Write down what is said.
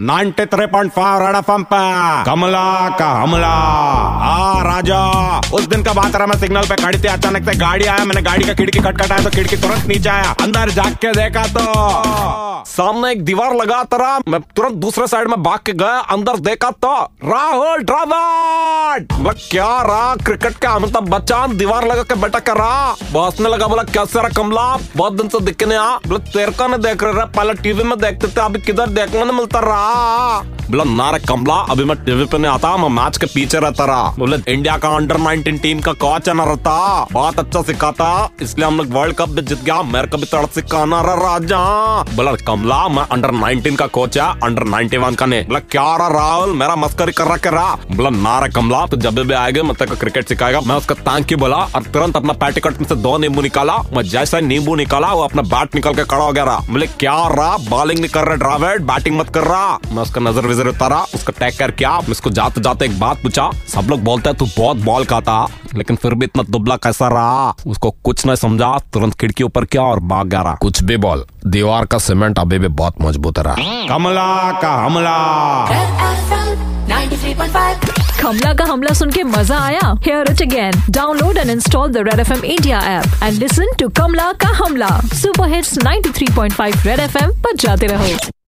93.5 red FM पे। कमला का हमला। आ, राजा। उस दिन का बात रहा, मैं सिग्नल पे खड़ी थी, अचानक से गाड़ी आया, मैंने गाड़ी का खिड़की खटखटाया तो खिड़की तुरंत नीचे आया। अंदर जाग के देखा तो। सामने एक दीवार लगा तरा मैं तुरंत दूसरे साइड में भाग के गया, अंदर देखा तो राहुल ड्राविड बोला क्या रहा, क्रिकेट का अमिताभ बच्चन, दीवार लगा के बैठा कर रहा। बॉस ने लगा, बोला, कैसे रहा कमला? बहुत दिन से दिखने आ बोला तेरे को नहीं देख रहे, पहले टीवी में देखते थे, अभी किधर देखने नहीं मिलता रहा? बोला नारे कमला अभी मैं टीवी पे नहीं आता मैं मैच के पीछे रहता रहा। बोले, इंडिया का अंडर 19 टीम का कोच है ना रहता। बहुत अच्छा सिखाता। इसलिए हम लोग वर्ल्ड कप भी जीत गया। मेरे को भी थोड़ा सिखाना रहा राजा। बोला, कमला, मैं अंडर 19 का कोच है। अंडर 91 का नहीं। बोला, क्या रहा राहुल? मेरा मस्करी कर रहा कर रहा। बोला ना रे कमला तो जब भी आएगा, मैं तेरे क्रिकेट सिखाएगा। मैं उसका थैंक यू बोला और तुरंत अपना पैटिकट में से दो नींबू निकाला। मैं जैसा नींबू निकाला, वो अपना बैट निकल के खड़ा हो गया बोले, क्या रहा? बॉलिंग नहीं कर रहा ड्राविड बैटिंग मत कर रहा। मैं उसका नज़र विजर उतारा उसका टैग कर क्या मैं उसको जाते जाते एक बात पूछा सब लोग बोलते हैं तू बहुत बॉल का था। लेकिन फिर भी इतना दुबला कैसा रहा? उसको कुछ नहीं समझा तुरंत खिड़की ऊपर क्या और भाग गया रहा। कुछ भी बॉल दीवार का सीमेंट अभी भी बहुत मज़बूत रहा। कमला का हमला। कमला का हमला सुन के मज़ा आया? Hear it again download and install the red F M India app and listen to Kamla का हमला super hits 93.5 red F M पर जाते रहो।